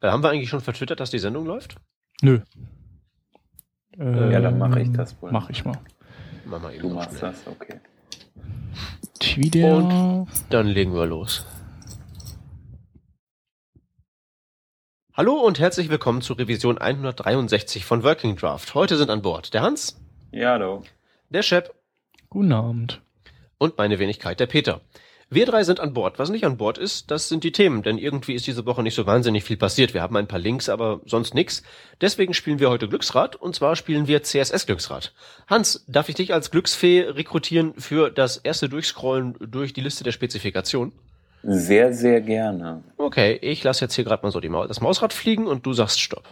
Äh, haben wir eigentlich schon vertwittert, dass die Sendung läuft? Nö. ja, dann mache ich das wohl. Mach ich mal. Mach mal eben du machst schnell. das, okay. Twitter. Und dann legen wir los. Hallo und herzlich willkommen zur Revision 163 von Working Draft. Heute sind an Bord der Hans. Ja, hallo. Der Shep. Guten Abend. Und meine Wenigkeit, der Peter. Wir drei sind an Bord. Was nicht an Bord ist, das sind die Themen, denn irgendwie ist diese Woche nicht so wahnsinnig viel passiert. Wir haben ein paar Links, aber sonst nix. Deswegen spielen wir heute Glücksrad und zwar spielen wir CSS Glücksrad. Hans, darf ich dich als Glücksfee rekrutieren für das erste Durchscrollen durch die Liste der Spezifikation? Sehr, sehr gerne. Okay, ich lasse jetzt hier gerade mal so die Ma das Mausrad fliegen und du sagst Stopp.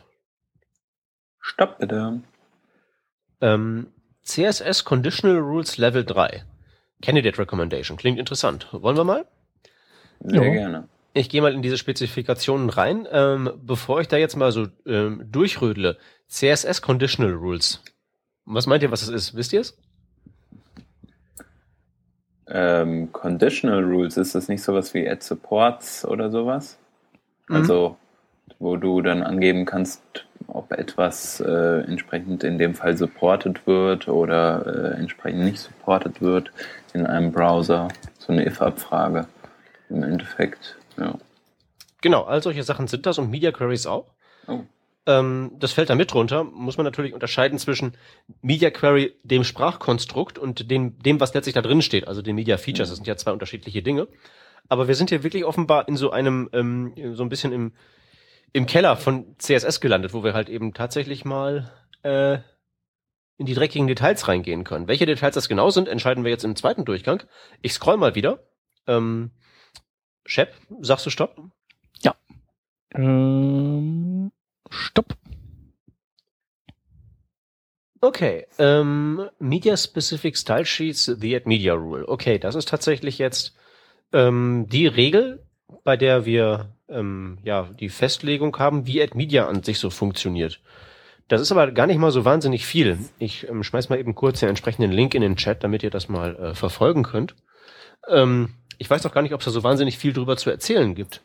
Stopp bitte. Ähm, CSS Conditional Rules Level 3. Candidate Recommendation. Klingt interessant. Wollen wir mal? Sehr ja. gerne. Ich gehe mal in diese Spezifikationen rein. Ähm, bevor ich da jetzt mal so ähm, durchrödle, CSS Conditional Rules. Was meint ihr, was es ist? Wisst ihr es? Ähm, Conditional Rules, ist das nicht sowas wie Add Supports oder sowas? Mhm. Also, wo du dann angeben kannst, ob etwas äh, entsprechend in dem Fall supported wird oder äh, entsprechend nicht supported wird in einem Browser. So eine if-Abfrage im Endeffekt. Ja. Genau, all solche Sachen sind das und Media Queries auch. Oh. Ähm, das fällt da mit drunter. Muss man natürlich unterscheiden zwischen Media Query, dem Sprachkonstrukt und dem, dem was letztlich da drin steht, also den Media Features. Das sind ja zwei unterschiedliche Dinge. Aber wir sind hier wirklich offenbar in so einem, ähm, so ein bisschen im, im Keller von CSS gelandet, wo wir halt eben tatsächlich mal äh, in die dreckigen Details reingehen können. Welche Details das genau sind, entscheiden wir jetzt im zweiten Durchgang. Ich scroll mal wieder. Ähm, Shep, sagst du Stopp? Ja. Ähm, stopp. Okay, ähm, Media Specific Style Sheets, the Add Media Rule. Okay, das ist tatsächlich jetzt ähm, die Regel, bei der wir ähm, ja die Festlegung haben, wie Add Media an sich so funktioniert. Das ist aber gar nicht mal so wahnsinnig viel. Ich ähm, schmeiß mal eben kurz den entsprechenden Link in den Chat, damit ihr das mal äh, verfolgen könnt. Ähm, ich weiß doch gar nicht, ob es da so wahnsinnig viel drüber zu erzählen gibt.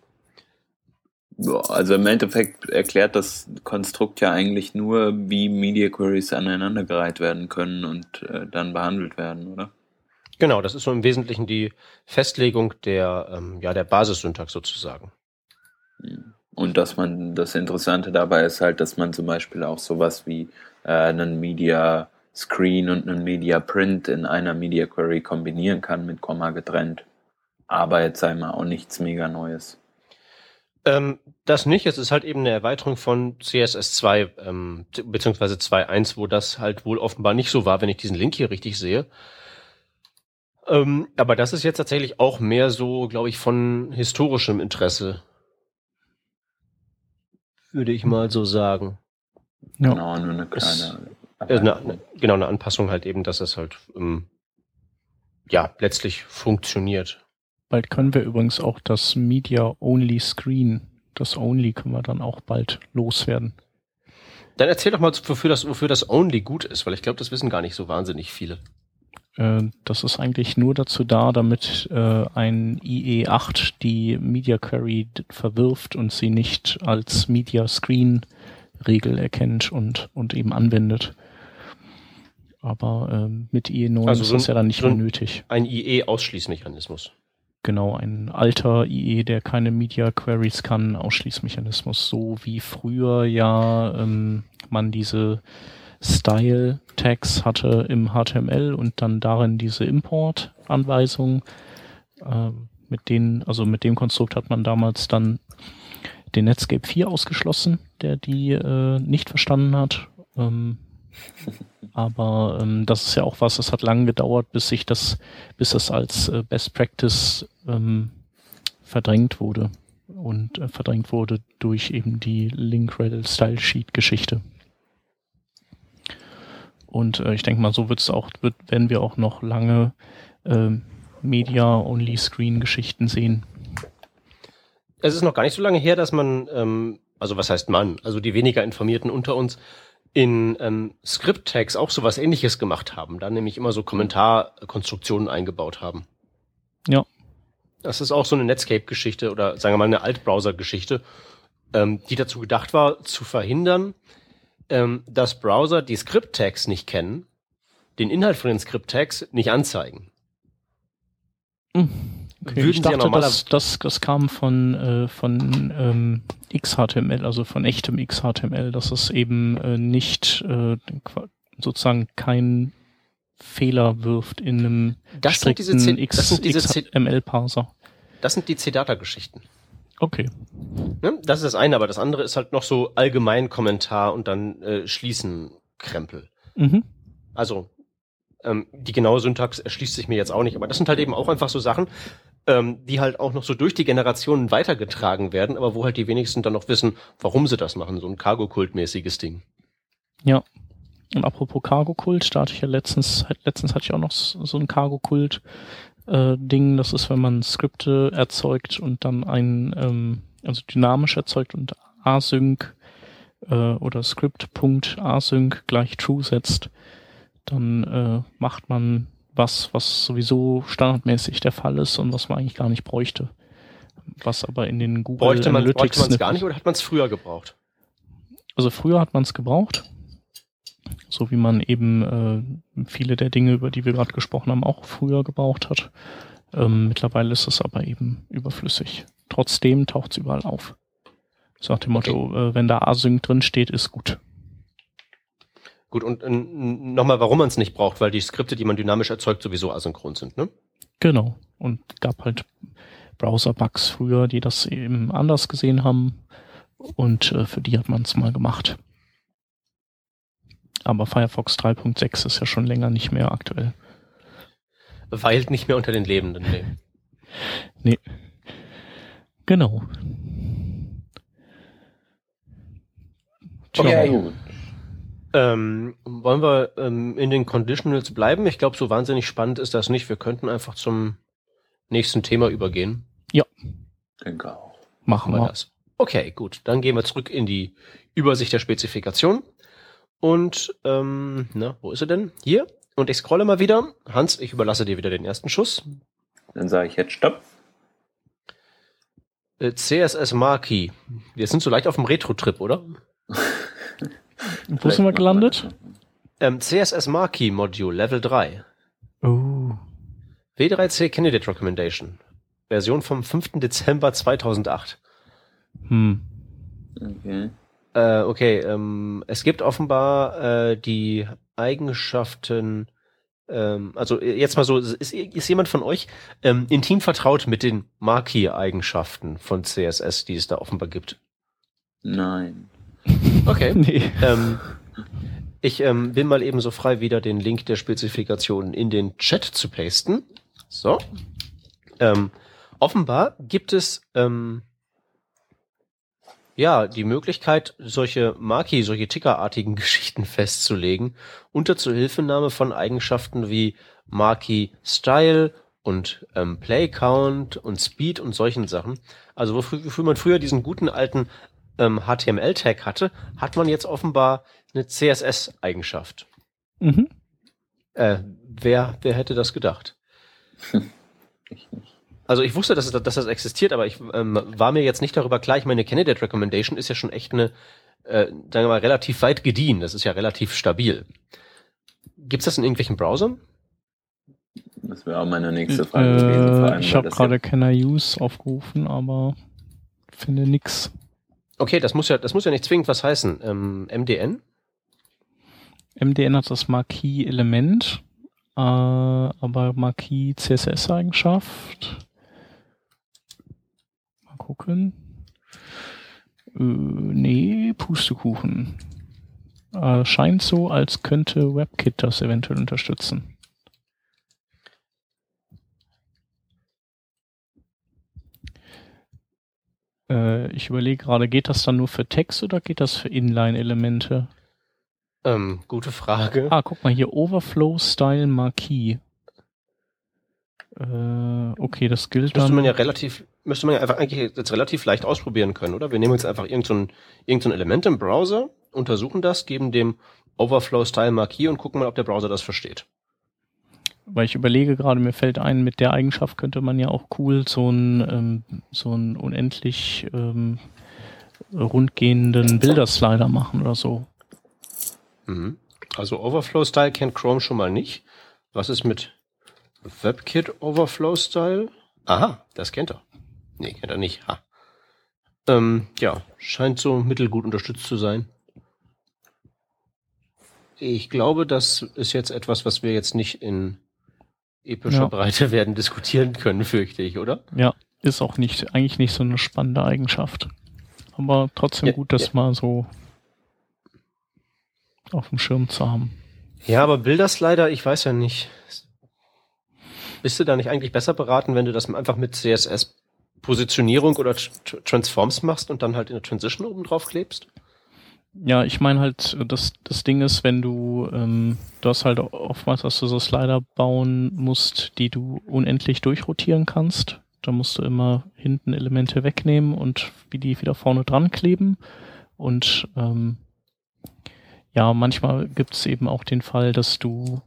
Also im Endeffekt erklärt das Konstrukt ja eigentlich nur, wie Media Queries aneinandergereiht werden können und äh, dann behandelt werden, oder? Genau, das ist so im Wesentlichen die Festlegung der, ähm, ja, der Basissyntax sozusagen. Und dass man, das Interessante dabei ist halt, dass man zum Beispiel auch sowas wie äh, einen Media Screen und einen Media Print in einer Media Query kombinieren kann mit Komma getrennt. Aber jetzt sei mal auch nichts mega Neues. Ähm, das nicht, es ist halt eben eine Erweiterung von CSS2, ähm, beziehungsweise 2.1, wo das halt wohl offenbar nicht so war, wenn ich diesen Link hier richtig sehe. Ähm, aber das ist jetzt tatsächlich auch mehr so, glaube ich, von historischem Interesse würde ich mal so sagen. Ja. Genau, nur eine kleine. Es, eine, eine, genau, eine Anpassung halt eben, dass es halt ähm, ja letztlich funktioniert. Bald können wir übrigens auch das Media Only Screen, das Only können wir dann auch bald loswerden. Dann erzähl doch mal, wofür das, wofür das Only gut ist, weil ich glaube, das wissen gar nicht so wahnsinnig viele. Äh, das ist eigentlich nur dazu da, damit äh, ein IE8 die Media Query verwirft und sie nicht als Media Screen Regel erkennt und, und eben anwendet. Aber äh, mit IE9 also so ist das ja dann nicht so mehr nötig. Ein IE-Ausschließmechanismus. Genau, ein alter IE, der keine Media Queries kann, Ausschließmechanismus, so wie früher ja ähm, man diese Style-Tags hatte im HTML und dann darin diese Import-Anweisung. Äh, mit denen, also mit dem Konstrukt hat man damals dann den Netscape 4 ausgeschlossen, der die äh, nicht verstanden hat. Ähm, aber ähm, das ist ja auch was, es hat lange gedauert, bis sich das, bis das als äh, Best Practice ähm, verdrängt wurde und äh, verdrängt wurde durch eben die Link-Rel Style Sheet Geschichte. Und äh, ich denke mal, so wird es auch, wird, werden wir auch noch lange äh, Media-Only-Screen-Geschichten sehen. Es ist noch gar nicht so lange her, dass man, ähm, also was heißt man, also die weniger Informierten unter uns in ähm, Script-Tags auch sowas ähnliches gemacht haben, da nämlich immer so Kommentarkonstruktionen eingebaut haben. Ja. Das ist auch so eine Netscape-Geschichte oder sagen wir mal eine Altbrowser-Geschichte. ähm, die dazu gedacht war, zu verhindern, ähm, dass Browser, die Script-Tags nicht kennen, den Inhalt von den Script-Tags nicht anzeigen. Hm. Okay, ich dachte, ja das, das, das kam von, äh, von ähm, XHTML, also von echtem XHTML, dass es eben äh, nicht äh, sozusagen kein Fehler wirft in einem das strikten XML-Parser. Das sind die CData-Geschichten. Okay. Ne? Das ist das eine, aber das andere ist halt noch so allgemein Kommentar und dann äh, Schließen Krempel. Mhm. Also ähm, die genaue Syntax erschließt sich mir jetzt auch nicht, aber das sind halt eben auch einfach so Sachen, ähm, die halt auch noch so durch die Generationen weitergetragen werden, aber wo halt die wenigsten dann noch wissen, warum sie das machen, so ein Cargo-Kult-mäßiges Ding. Ja. Und apropos Cargo-Kult, da hatte ich ja letztens, letztens hatte ich auch noch so ein Cargo-Kult äh, Ding, das ist, wenn man Skripte erzeugt und dann ein, ähm, also dynamisch erzeugt und async äh, oder Script.async gleich true setzt, dann äh, macht man was, was sowieso standardmäßig der Fall ist und was man eigentlich gar nicht bräuchte. Was aber in den Google bräuchte man, Analytics bräuchte man es gar nicht oder hat man es früher gebraucht? Also früher hat man es gebraucht, so wie man eben äh, viele der Dinge, über die wir gerade gesprochen haben, auch früher gebraucht hat. Ähm, mittlerweile ist es aber eben überflüssig. Trotzdem taucht es überall auf. So nach dem Motto, okay. äh, wenn da Async drin steht, ist gut. Gut, und nochmal, warum man es nicht braucht, weil die Skripte, die man dynamisch erzeugt, sowieso asynchron sind, ne? Genau. Und gab halt Browser-Bugs früher, die das eben anders gesehen haben. Und äh, für die hat man es mal gemacht. Aber Firefox 3.6 ist ja schon länger nicht mehr aktuell. Weilt nicht mehr unter den Lebenden, nee. nee. Genau. Tja. Okay, gut. Ähm, wollen wir ähm, in den Conditionals bleiben? Ich glaube, so wahnsinnig spannend ist das nicht. Wir könnten einfach zum nächsten Thema übergehen. Ja. Denke auch. Machen wir das. Okay, gut. Dann gehen wir zurück in die Übersicht der Spezifikation. Und, ähm, na, wo ist er denn? Hier. Und ich scrolle mal wieder. Hans, ich überlasse dir wieder den ersten Schuss. Dann sage ich jetzt Stopp. Äh, CSS Marquee. Wir sind so leicht auf dem Retro-Trip, oder? Wo sind wir gelandet? Ähm, CSS Marquee Module Level 3. Oh. W3C Candidate Recommendation. Version vom 5. Dezember 2008. Hm. Okay. Äh, okay, ähm, es gibt offenbar äh, die Eigenschaften, ähm, also jetzt mal so, ist, ist jemand von euch ähm, intim vertraut mit den Marquee-Eigenschaften von CSS, die es da offenbar gibt? Nein. Okay. nee. Ähm, ich ähm, bin mal eben so frei, wieder den Link der Spezifikationen in den Chat zu pasten. So. Ähm, offenbar gibt es ähm, ja die Möglichkeit, solche Marki, solche Tickerartigen Geschichten festzulegen, unter Zuhilfenahme von Eigenschaften wie Marki Style und ähm, Play Count und Speed und solchen Sachen. Also wofür, wofür man früher diesen guten alten ähm, HTML-Tag hatte, hat man jetzt offenbar eine CSS-Eigenschaft. Mhm. Äh, wer, wer hätte das gedacht? Ich nicht. Also ich wusste, dass, es, dass das existiert, aber ich ähm, war mir jetzt nicht darüber klar. Ich meine, Candidate Recommendation ist ja schon echt eine, äh, sagen wir mal, relativ weit gediehen. Das ist ja relativ stabil. Gibt's das in irgendwelchen Browsern? Das wäre auch meine nächste Frage äh, gewesen. ich habe gerade Can I Use aufgerufen, aber finde nix. Okay, das muss ja, das muss ja nicht zwingend was heißen. Ähm, MDN? MDN hat das Marquis-Element, äh, aber Marquis-CSS-Eigenschaft. Gucken. Äh, nee, Pustekuchen. Äh, scheint so, als könnte WebKit das eventuell unterstützen. Äh, ich überlege gerade, geht das dann nur für Text oder geht das für Inline-Elemente? Ähm, gute Frage. Ah, guck mal hier, Overflow Style Marquee. Äh, okay, das gilt das müsste man ja relativ, müsste man ja einfach eigentlich jetzt relativ leicht ausprobieren können, oder? Wir nehmen jetzt einfach irgendein so irgend so Element im Browser, untersuchen das, geben dem Overflow Style Marquee und gucken mal, ob der Browser das versteht. Weil ich überlege gerade, mir fällt ein, mit der Eigenschaft könnte man ja auch cool so ein, ähm, so ein unendlich ähm, rundgehenden Bilderslider machen oder so. Mhm. Also Overflow Style kennt Chrome schon mal nicht. Was ist mit WebKit Overflow Style? Aha, das kennt er. Nee, kennt er nicht. Ha. Ähm, ja, scheint so mittelgut unterstützt zu sein. Ich glaube, das ist jetzt etwas, was wir jetzt nicht in epischer ja. Breite werden diskutieren können, fürchte ich, oder? Ja, ist auch nicht, eigentlich nicht so eine spannende Eigenschaft. Aber trotzdem ja, gut, das ja. mal so auf dem Schirm zu haben. Ja, aber Bilderslider, ich weiß ja nicht. Bist du da nicht eigentlich besser beraten, wenn du das einfach mit CSS Positionierung oder Transforms machst und dann halt in der Transition oben drauf klebst? Ja, ich meine halt, das, das Ding ist, wenn du, ähm, du hast halt oftmals, dass du so Slider bauen musst, die du unendlich durchrotieren kannst. Da musst du immer hinten Elemente wegnehmen und wie die wieder vorne dran kleben. Und ähm, ja, manchmal gibt es eben auch den Fall, dass du,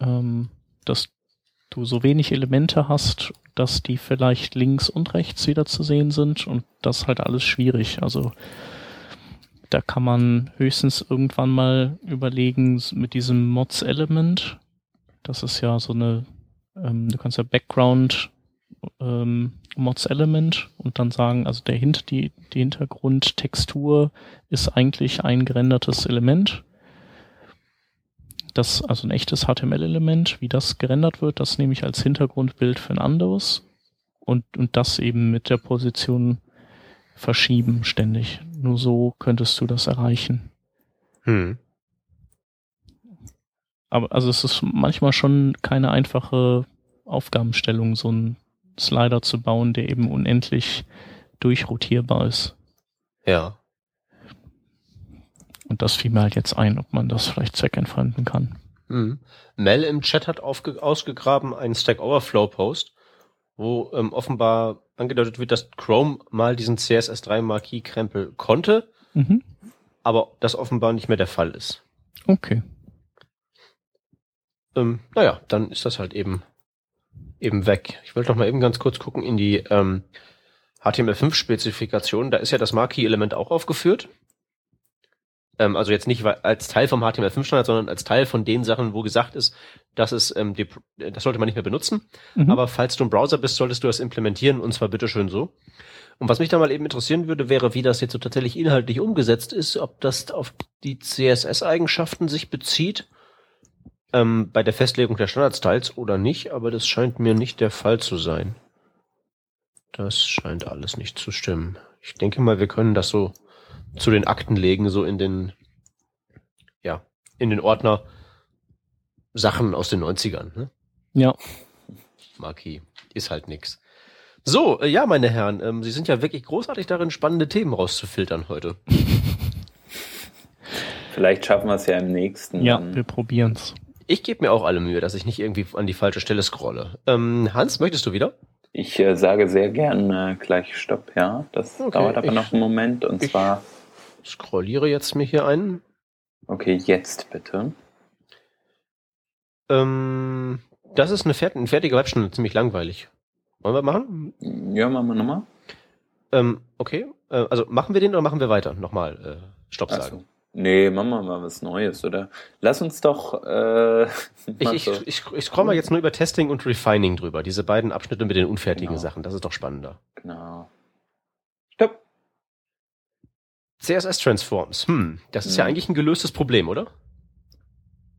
ähm, dass du so wenig Elemente hast, dass die vielleicht links und rechts wieder zu sehen sind und das halt alles schwierig. Also da kann man höchstens irgendwann mal überlegen mit diesem Mods-Element. Das ist ja so eine, ähm, du kannst ja Background ähm, Mods-Element und dann sagen, also der Hinter, die, die Hintergrundtextur ist eigentlich ein gerendertes Element das, also ein echtes HTML-Element, wie das gerendert wird, das nehme ich als Hintergrundbild für ein anderes und, und das eben mit der Position verschieben ständig. Nur so könntest du das erreichen. Hm. Aber also es ist manchmal schon keine einfache Aufgabenstellung, so einen Slider zu bauen, der eben unendlich durchrotierbar ist. Ja. Und das fiel mir halt jetzt ein, ob man das vielleicht zweckentfremden kann. Mhm. Mel im Chat hat ausgegraben einen Stack Overflow Post, wo ähm, offenbar angedeutet wird, dass Chrome mal diesen CSS3 Marquis Krempel konnte, mhm. aber das offenbar nicht mehr der Fall ist. Okay. Ähm, naja, dann ist das halt eben eben weg. Ich wollte noch mal eben ganz kurz gucken in die ähm, HTML5-Spezifikation. Da ist ja das Marquis-Element auch aufgeführt. Ähm, also jetzt nicht als Teil vom HTML5-Standard, sondern als Teil von den Sachen, wo gesagt ist, dass es, ähm, die, das sollte man nicht mehr benutzen. Mhm. Aber falls du ein Browser bist, solltest du das implementieren und zwar bitteschön so. Und was mich da mal eben interessieren würde, wäre, wie das jetzt so tatsächlich inhaltlich umgesetzt ist, ob das auf die CSS-Eigenschaften sich bezieht, ähm, bei der Festlegung der Standardstyles oder nicht, aber das scheint mir nicht der Fall zu sein. Das scheint alles nicht zu stimmen. Ich denke mal, wir können das so zu den Akten legen, so in den, ja, in den Ordner Sachen aus den 90ern. Ne? Ja. Marquis. Ist halt nix. So, äh, ja, meine Herren, ähm, Sie sind ja wirklich großartig darin, spannende Themen rauszufiltern heute. Vielleicht schaffen wir es ja im nächsten. Ja, dann. wir probieren's. Ich gebe mir auch alle Mühe, dass ich nicht irgendwie an die falsche Stelle scrolle. Ähm, Hans, möchtest du wieder? Ich äh, sage sehr gern äh, gleich Stopp, ja. Das okay, dauert aber ich, noch einen Moment und zwar scrolliere jetzt mir hier ein. Okay, jetzt bitte. Ähm, das ist eine, fert eine fertige Webstunde, ziemlich langweilig. Wollen wir machen? Ja, machen wir nochmal. Ähm, okay, äh, also machen wir den oder machen wir weiter? Nochmal äh, Stopp sagen. So. Nee, machen wir mal was Neues, oder? Lass uns doch. Äh, ich, ich, ich, ich scroll mal jetzt nur über Testing und Refining drüber, diese beiden Abschnitte mit den unfertigen genau. Sachen. Das ist doch spannender. Genau. CSS Transforms. Hm, das ist ja, ja mhm. eigentlich ein gelöstes Problem, oder?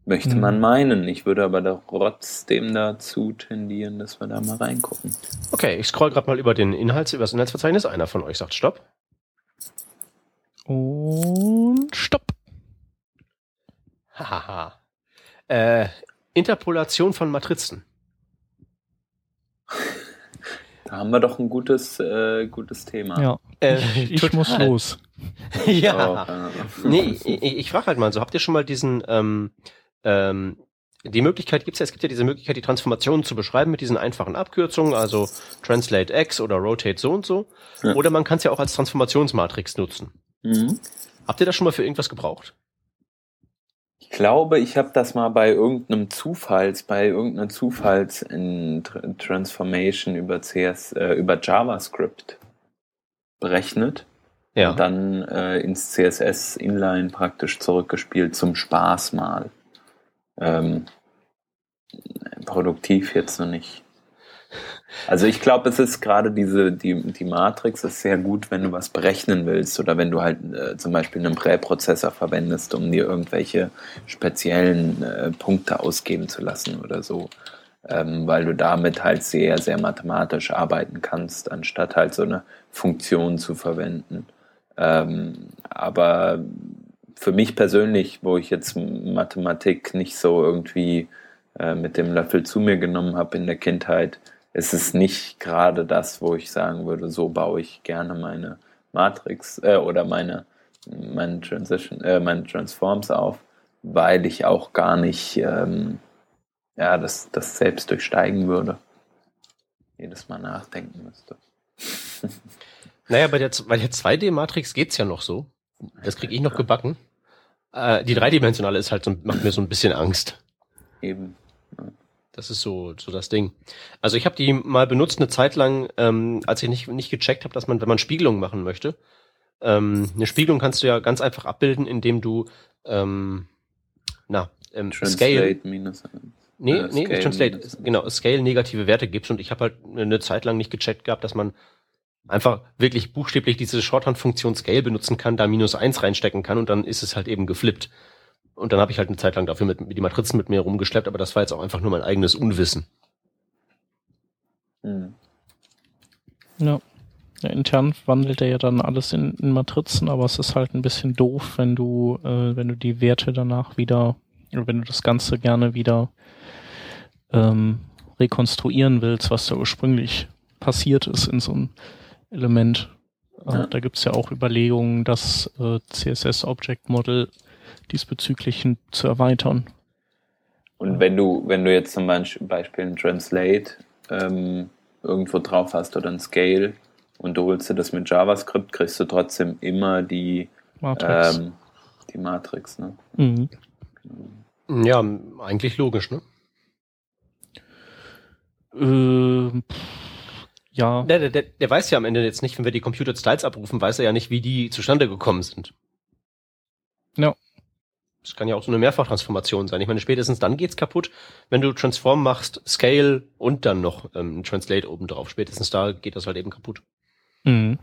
Möchte man hm. meinen. Ich würde aber trotzdem dazu tendieren, dass wir da mal reingucken. Okay, ich scroll gerade mal über den Inhalt, über das Inhaltsverzeichnis. Einer von euch sagt Stopp. Und Stopp. Hahaha. äh, Interpolation von Matrizen. Da haben wir doch ein gutes, äh, gutes Thema. Ja, äh, ich total. muss los. ja. Oh, nee, ich, ich frage halt mal so, habt ihr schon mal diesen, ähm, ähm, die Möglichkeit gibt's ja, es gibt ja diese Möglichkeit, die Transformationen zu beschreiben mit diesen einfachen Abkürzungen, also Translate X oder Rotate so und so. Ja. Oder man kann es ja auch als Transformationsmatrix nutzen. Mhm. Habt ihr das schon mal für irgendwas gebraucht? Ich glaube, ich habe das mal bei irgendeinem Zufalls, bei irgendeiner Zufalls in Transformation über CS, äh, über JavaScript berechnet. Ja. und dann äh, ins CSS Inline praktisch zurückgespielt zum Spaß mal. Ähm, produktiv jetzt noch nicht. Also ich glaube, es ist gerade diese, die, die Matrix ist sehr gut, wenn du was berechnen willst oder wenn du halt äh, zum Beispiel einen Präprozessor verwendest, um dir irgendwelche speziellen äh, Punkte ausgeben zu lassen oder so. Ähm, weil du damit halt sehr, sehr mathematisch arbeiten kannst, anstatt halt so eine Funktion zu verwenden. Ähm, aber für mich persönlich, wo ich jetzt Mathematik nicht so irgendwie äh, mit dem Löffel zu mir genommen habe in der Kindheit, ist es nicht gerade das, wo ich sagen würde, so baue ich gerne meine Matrix äh, oder meine, meine Transition, äh, meine Transforms auf, weil ich auch gar nicht ähm, ja, das, das selbst durchsteigen würde. Jedes Mal nachdenken müsste. Naja, bei der, bei der 2D-Matrix geht es ja noch so. Das kriege ich noch gebacken. Äh, die dreidimensionale ist halt so, macht mir so ein bisschen Angst. Eben. Das ist so, so das Ding. Also ich habe die mal benutzt eine Zeit lang, ähm, als ich nicht, nicht gecheckt habe, dass man, wenn man Spiegelungen machen möchte, ähm, eine Spiegelung kannst du ja ganz einfach abbilden, indem du ähm, na, ähm, Scale. Minus Nee, äh, nee, Scale Translate, minus. genau, Scale negative Werte gibst und ich habe halt eine Zeit lang nicht gecheckt gehabt, dass man einfach wirklich buchstäblich diese Shorthand-Funktion Scale benutzen kann, da minus eins reinstecken kann und dann ist es halt eben geflippt. Und dann habe ich halt eine Zeit lang dafür mit, mit die Matrizen mit mir rumgeschleppt, aber das war jetzt auch einfach nur mein eigenes Unwissen. Hm. Ja. ja. Intern wandelt er ja dann alles in, in, Matrizen, aber es ist halt ein bisschen doof, wenn du, äh, wenn du die Werte danach wieder, wenn du das Ganze gerne wieder ähm, rekonstruieren willst, was da ursprünglich passiert ist in so einem Element. Äh, ja. Da gibt's ja auch Überlegungen, das äh, CSS Object Model diesbezüglich zu erweitern. Und wenn du, wenn du jetzt zum Beispiel ein Translate ähm, irgendwo drauf hast oder ein Scale und du holst dir das mit JavaScript, kriegst du trotzdem immer die Matrix. Ähm, die Matrix, ne? Mhm. Ja, eigentlich logisch, ne? Äh, ja. Der, der, der weiß ja am Ende jetzt nicht, wenn wir die Computer Styles abrufen, weiß er ja nicht, wie die zustande gekommen sind. Ja. Das kann ja auch so eine Mehrfachtransformation sein. Ich meine, spätestens dann geht's kaputt, wenn du Transform machst, Scale und dann noch ähm, Translate obendrauf. Spätestens da geht das halt eben kaputt. Mhm.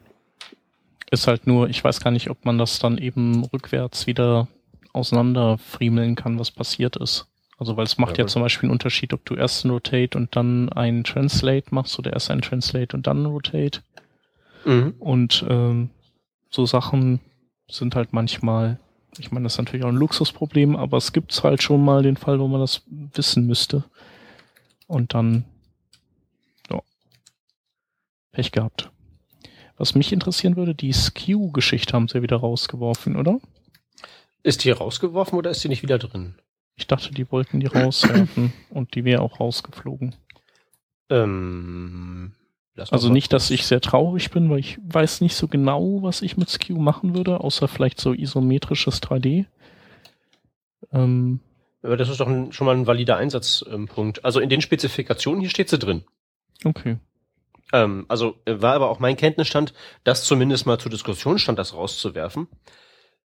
Ist halt nur, ich weiß gar nicht, ob man das dann eben rückwärts wieder auseinanderfriemeln kann, was passiert ist. Also weil es macht ja, ja zum Beispiel einen Unterschied, ob du erst ein Rotate und dann ein Translate machst oder erst ein Translate und dann ein Rotate. Mhm. Und ähm, so Sachen sind halt manchmal ich meine, das ist natürlich auch ein Luxusproblem, aber es gibt halt schon mal den Fall, wo man das wissen müsste. Und dann, ja, Pech gehabt. Was mich interessieren würde, die Skew-Geschichte haben sie ja wieder rausgeworfen, oder? Ist die rausgeworfen oder ist die nicht wieder drin? Ich dachte, die wollten die rauswerfen und die wäre auch rausgeflogen. Ähm, also nicht, dass ich sehr traurig bin, weil ich weiß nicht so genau, was ich mit Skew machen würde, außer vielleicht so isometrisches 3D. Ähm, aber das ist doch ein, schon mal ein valider Einsatzpunkt. Also in den Spezifikationen hier steht sie drin. Okay. Ähm, also war aber auch mein Kenntnisstand, das zumindest mal zur Diskussion stand, das rauszuwerfen.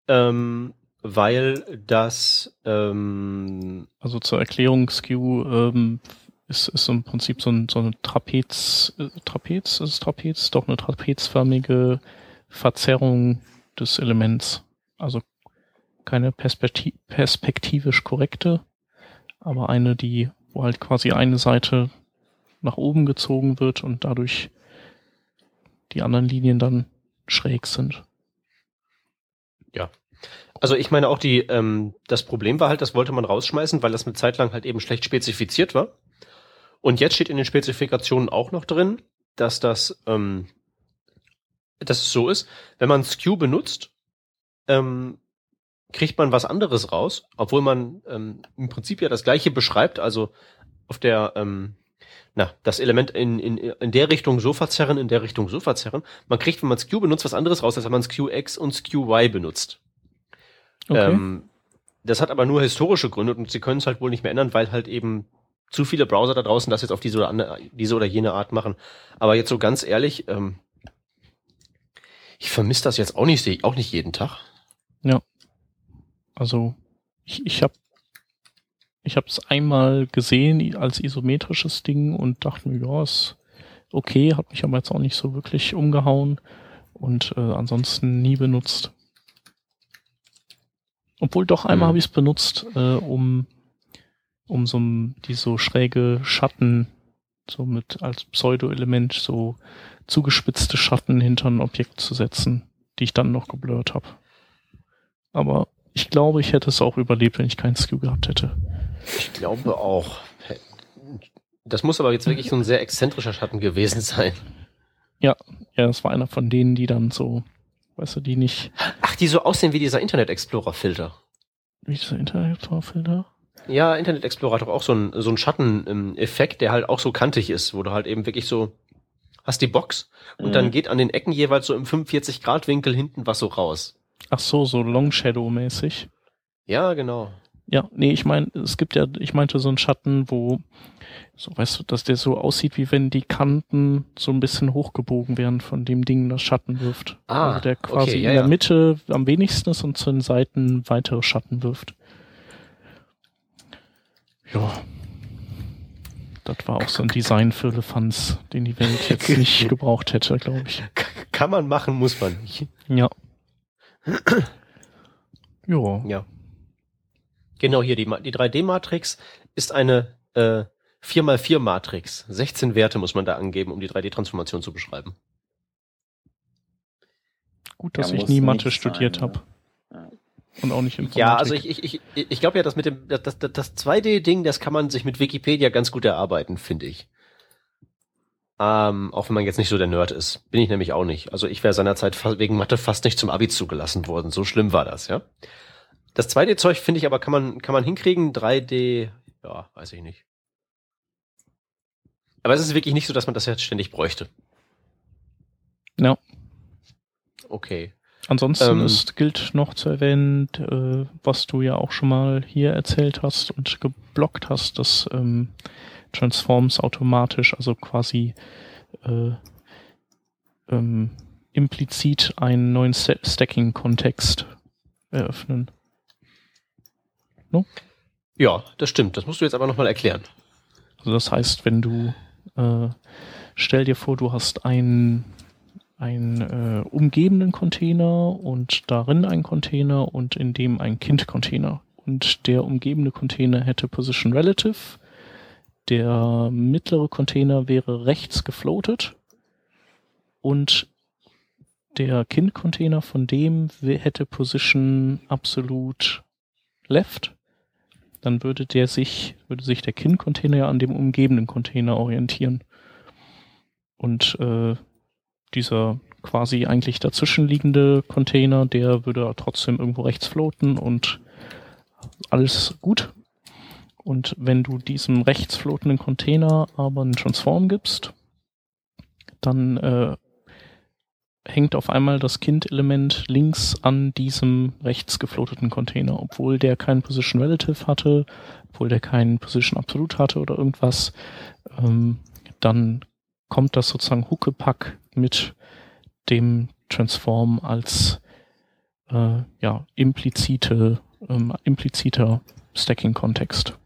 Ähm, weil das ähm, also zur Erklärung Skew ähm, ist, ist im Prinzip so, ein, so eine Trapez, äh, Trapez, ist es Trapez? Doch eine trapezförmige Verzerrung des Elements. Also keine perspektiv perspektivisch korrekte, aber eine, die, wo halt quasi eine Seite nach oben gezogen wird und dadurch die anderen Linien dann schräg sind. Ja. Also ich meine auch die, ähm, das Problem war halt, das wollte man rausschmeißen, weil das eine Zeit lang halt eben schlecht spezifiziert war. Und jetzt steht in den Spezifikationen auch noch drin, dass das, ähm, dass es so ist, wenn man Skew benutzt, ähm, kriegt man was anderes raus, obwohl man ähm, im Prinzip ja das gleiche beschreibt, also auf der, ähm, na, das Element in, in, in der Richtung so verzerren, in der Richtung so verzerren. Man kriegt, wenn man Skew benutzt, was anderes raus, als wenn man Skew X und Skew Y benutzt. Okay. Ähm, das hat aber nur historische Gründe und sie können es halt wohl nicht mehr ändern, weil halt eben zu viele Browser da draußen das jetzt auf diese oder, andere, diese oder jene Art machen. Aber jetzt so ganz ehrlich, ähm, Ich vermisse das jetzt auch nicht, sehe ich auch nicht jeden Tag. Ja. Also ich, ich habe ich habe es einmal gesehen als isometrisches Ding und dachte mir, ja, ist okay, hat mich aber jetzt auch nicht so wirklich umgehauen und äh, ansonsten nie benutzt. Obwohl doch einmal mhm. habe ich es benutzt, äh, um um so die so schräge Schatten so mit als Pseudo-Element so zugespitzte Schatten hinter ein Objekt zu setzen, die ich dann noch geblurrt habe. Aber ich glaube, ich hätte es auch überlebt, wenn ich keinen Skew gehabt hätte. Ich glaube auch. Das muss aber jetzt wirklich so ein sehr exzentrischer Schatten gewesen sein. Ja, ja, das war einer von denen, die dann so, weißt du, die nicht. Ach, die so aussehen wie dieser Internet Explorer Filter. Wie dieser Internet Explorer Filter? Ja, Internet Explorer hat doch auch so ein, so ein Schatteneffekt, der halt auch so kantig ist, wo du halt eben wirklich so hast die Box und mhm. dann geht an den Ecken jeweils so im 45 Grad Winkel hinten was so raus. Ach so, so Long Shadow mäßig. Ja, genau. Ja, nee, ich meine, es gibt ja, ich meinte so einen Schatten, wo, so weißt du, dass der so aussieht, wie wenn die Kanten so ein bisschen hochgebogen werden von dem Ding, das Schatten wirft. Ah, also der quasi okay, ja, in der ja. Mitte am wenigsten ist und zu den Seiten weitere Schatten wirft. Ja. Das war auch so ein Design für Elefants, den die Welt jetzt nicht gebraucht hätte, glaube ich. Kann man machen, muss man nicht. Ja. ja. Ja. Genau hier, die, die 3D-Matrix ist eine äh, 4x4-Matrix. 16 Werte muss man da angeben, um die 3D-Transformation zu beschreiben. Gut, dass ja, ich nie Mathe studiert habe. Ja. Und auch nicht Informatik. Ja, also ich, ich, ich, ich glaube ja, dass mit dem das, das, das 2D-Ding, das kann man sich mit Wikipedia ganz gut erarbeiten, finde ich. Ähm, auch wenn man jetzt nicht so der Nerd ist. Bin ich nämlich auch nicht. Also ich wäre seinerzeit wegen Mathe fast nicht zum Abi zugelassen worden. So schlimm war das, ja. Das 2D-Zeug finde ich aber kann man, kann man hinkriegen. 3D, ja, weiß ich nicht. Aber es ist wirklich nicht so, dass man das jetzt ständig bräuchte. Ja. Okay. Ansonsten ähm, ist, gilt noch zu erwähnen, äh, was du ja auch schon mal hier erzählt hast und geblockt hast, dass ähm, Transforms automatisch, also quasi äh, ähm, implizit einen neuen Stacking-Kontext eröffnen. No? Ja, das stimmt. Das musst du jetzt aber nochmal erklären. Also das heißt, wenn du äh, stell dir vor, du hast einen einen äh, umgebenden Container und darin ein Container und in dem ein Kind-Container. Und der umgebende Container hätte Position Relative. Der mittlere Container wäre rechts gefloatet und der Kind-Container von dem hätte Position absolut left. Dann würde der sich, würde sich der Kind-Container an dem umgebenden Container orientieren. Und äh, dieser quasi eigentlich dazwischenliegende Container, der würde trotzdem irgendwo rechts floaten und alles gut. Und wenn du diesem rechts floatenden Container aber einen Transform gibst, dann äh, hängt auf einmal das Kind-Element links an diesem rechts gefloateten Container, obwohl der keinen Position Relative hatte, obwohl der keinen Position Absolute hatte oder irgendwas. Ähm, dann kommt das sozusagen Huckepack mit dem Transform als äh, ja, implizite, ähm, impliziter Stacking-Kontext.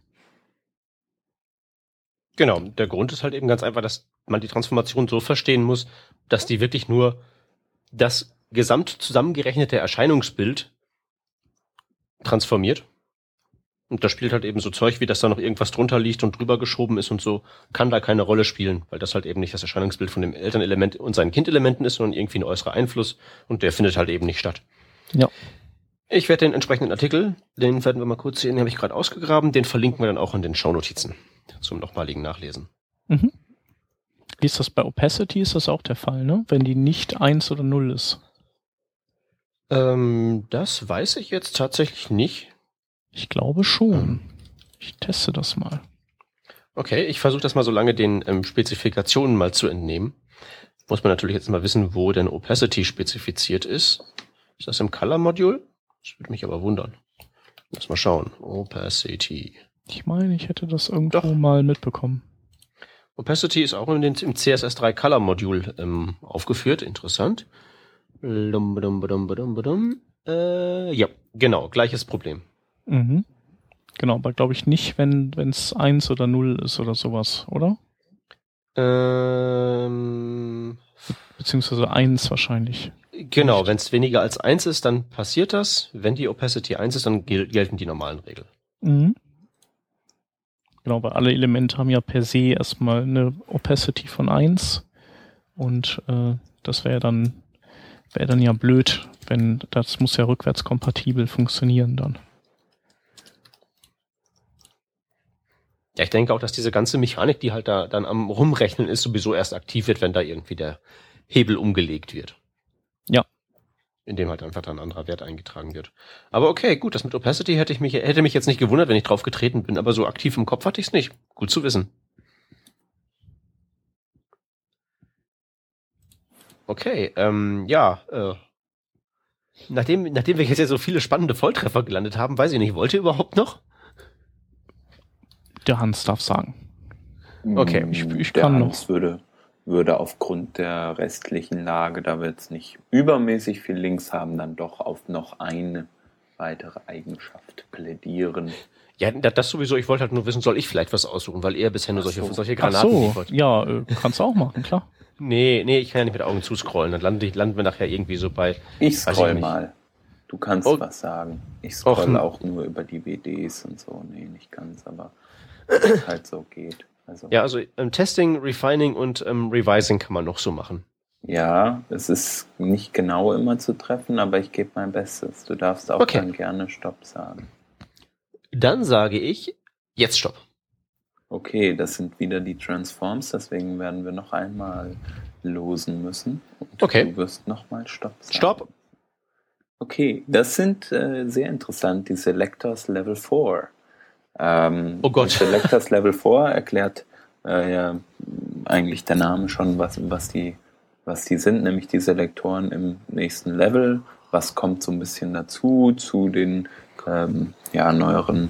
Genau, der Grund ist halt eben ganz einfach, dass man die Transformation so verstehen muss, dass die wirklich nur das gesamt zusammengerechnete Erscheinungsbild transformiert und da spielt halt eben so Zeug, wie dass da noch irgendwas drunter liegt und drüber geschoben ist und so, kann da keine Rolle spielen, weil das halt eben nicht das Erscheinungsbild von dem Elternelement und seinen Kindelementen ist, sondern irgendwie ein äußerer Einfluss und der findet halt eben nicht statt. Ja. Ich werde den entsprechenden Artikel, den werden wir mal kurz sehen, den habe ich gerade ausgegraben, den verlinken wir dann auch in den Shownotizen zum nochmaligen Nachlesen. Mhm. Wie ist das bei Opacity? Ist das auch der Fall, ne? Wenn die nicht eins oder null ist? Ähm, das weiß ich jetzt tatsächlich nicht. Ich glaube schon. Ich teste das mal. Okay, ich versuche das mal so lange den ähm, Spezifikationen mal zu entnehmen. Muss man natürlich jetzt mal wissen, wo denn Opacity spezifiziert ist. Ist das im Color-Module? Das würde mich aber wundern. Lass mal schauen. Opacity. Ich meine, ich hätte das irgendwo Doch. mal mitbekommen. Opacity ist auch in den, im CSS3 Color Module ähm, aufgeführt. Interessant. Lum, badum, badum, badum, badum. Äh, ja, genau, gleiches Problem. Mhm. Genau, aber glaube ich nicht, wenn es eins oder null ist oder sowas, oder? Ähm, Beziehungsweise eins wahrscheinlich. Genau, wenn es weniger als eins ist, dann passiert das. Wenn die Opacity eins ist, dann gel gelten die normalen Regeln. Mhm. Genau, weil alle Elemente haben ja per se erstmal eine Opacity von eins und äh, das wäre dann wäre dann ja blöd, wenn das muss ja rückwärtskompatibel funktionieren dann. Ja, ich denke auch, dass diese ganze Mechanik, die halt da dann am Rumrechnen ist, sowieso erst aktiv wird, wenn da irgendwie der Hebel umgelegt wird. Ja. Indem halt einfach dann ein anderer Wert eingetragen wird. Aber okay, gut, das mit Opacity hätte ich mich, hätte mich jetzt nicht gewundert, wenn ich drauf getreten bin, aber so aktiv im Kopf hatte ich es nicht. Gut zu wissen. Okay, ähm, ja, äh, nachdem, nachdem wir jetzt ja so viele spannende Volltreffer gelandet haben, weiß ich nicht, wollt ihr überhaupt noch? Der Hans darf sagen. Okay. Ich, ich der kann Hans noch. Würde, würde aufgrund der restlichen Lage, da wir jetzt nicht übermäßig viel Links haben, dann doch auf noch eine weitere Eigenschaft plädieren. Ja, das sowieso. Ich wollte halt nur wissen, soll ich vielleicht was aussuchen, weil er bisher nur solche, so. solche Granaten Ach so. Ja, äh, kannst du auch machen, klar. Nee, nee, ich kann ja nicht mit Augen zuscrollen. Dann landen, landen wir nachher irgendwie so bei. Ich scroll ich mal. Du kannst oh. was sagen. Ich scroll auch nur über die WDs und so. Nee, nicht ganz, aber es halt so geht. Also. Ja, also ähm, Testing, Refining und ähm, Revising kann man noch so machen. Ja, es ist nicht genau immer zu treffen, aber ich gebe mein Bestes. Du darfst auch okay. dann gerne Stopp sagen. Dann sage ich jetzt Stopp. Okay, das sind wieder die Transforms, deswegen werden wir noch einmal losen müssen. Und okay. Du wirst nochmal Stopp sagen. Stopp. Okay, das sind äh, sehr interessant, die Selectors Level 4. Ähm, oh Gott. Selectors Level 4 erklärt äh, ja eigentlich der Name schon, was, was, die, was die sind, nämlich die Selektoren im nächsten Level. Was kommt so ein bisschen dazu, zu den ähm, ja, neueren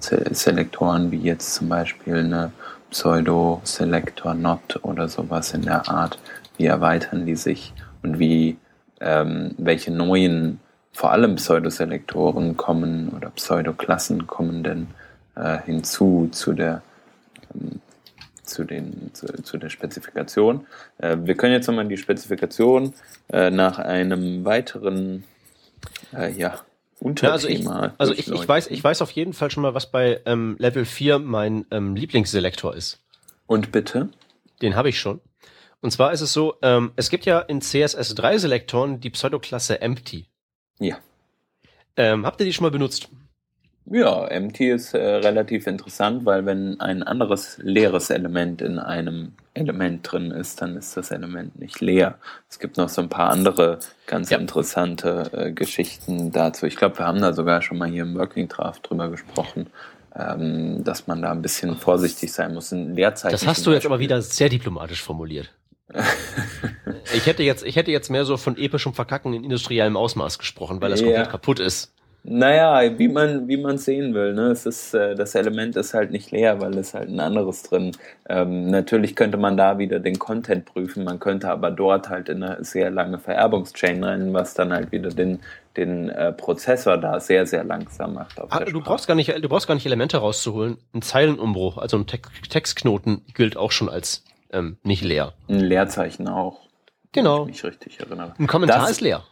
Selektoren, wie jetzt zum Beispiel eine Pseudo-Selector-Not oder sowas in der Art. Wie erweitern die sich und wie ähm, welche neuen, vor allem Pseudoselektoren kommen oder Pseudoklassen kommen denn äh, hinzu zu der ähm, zu, den, zu, zu, der Spezifikation. Äh, wir können jetzt nochmal die Spezifikation äh, nach einem weiteren äh, ja, Unterthema. Ja, also ich, also ich, ich, weiß, ich weiß auf jeden Fall schon mal, was bei ähm, Level 4 mein ähm, Lieblingsselektor ist. Und bitte? Den habe ich schon. Und zwar ist es so, ähm, es gibt ja in CSS3 Selektoren die Pseudoklasse Empty. Ja. Ähm, habt ihr die schon mal benutzt? Ja, empty ist äh, relativ interessant, weil wenn ein anderes leeres Element in einem Element drin ist, dann ist das Element nicht leer. Es gibt noch so ein paar andere ganz ja. interessante äh, Geschichten dazu. Ich glaube, wir haben da sogar schon mal hier im Working Draft drüber gesprochen, ähm, dass man da ein bisschen vorsichtig sein muss. In Leerzeichen das hast du jetzt aber wieder sehr diplomatisch formuliert. ich hätte jetzt, ich hätte jetzt mehr so von epischem Verkacken in industriellem Ausmaß gesprochen, weil es ja. komplett kaputt ist. Naja, wie man wie man sehen will. Ne? Es ist, äh, das Element ist halt nicht leer, weil es halt ein anderes drin. Ähm, natürlich könnte man da wieder den Content prüfen. Man könnte aber dort halt in eine sehr lange Vererbungschain rein, was dann halt wieder den den äh, Prozessor da sehr sehr langsam macht. Ah, du brauchst gar nicht du brauchst gar nicht Elemente rauszuholen. Ein Zeilenumbruch, also ein Te Textknoten gilt auch schon als ähm, nicht leer. Ein Leerzeichen auch. Genau. Wenn ich mich richtig erinnere. Ein Kommentar das, ist leer.